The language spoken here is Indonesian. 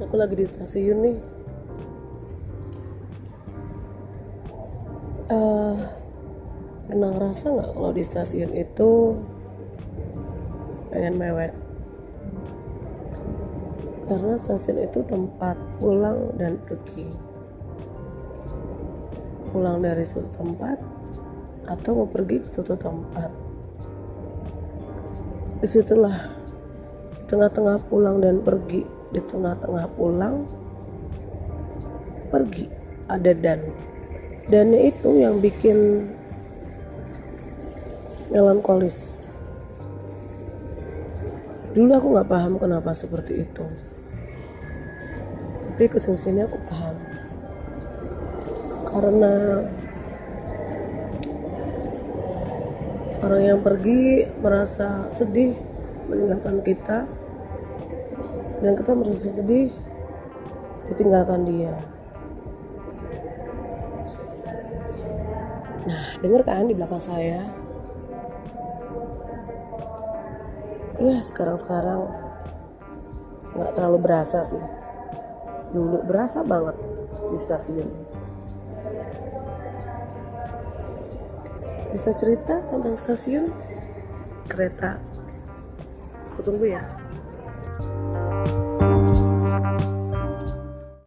aku lagi di stasiun nih. Eh, pernah ngerasa nggak kalau di stasiun itu pengen mewek? Karena stasiun itu tempat pulang dan pergi. Pulang dari suatu tempat atau mau pergi ke suatu tempat. Di situlah di tengah-tengah pulang dan pergi di tengah-tengah pulang pergi. Ada dan dan itu yang bikin melankolis. Dulu aku nggak paham kenapa seperti itu. Tapi ke sini sini aku paham. Karena orang yang pergi merasa sedih meninggalkan kita dan kita merasa sedih ditinggalkan dia. Nah dengar kan di belakang saya? Ya sekarang-sekarang nggak terlalu berasa sih. Dulu berasa banget di stasiun. Bisa cerita tentang stasiun? Kereta. Aku tunggu ya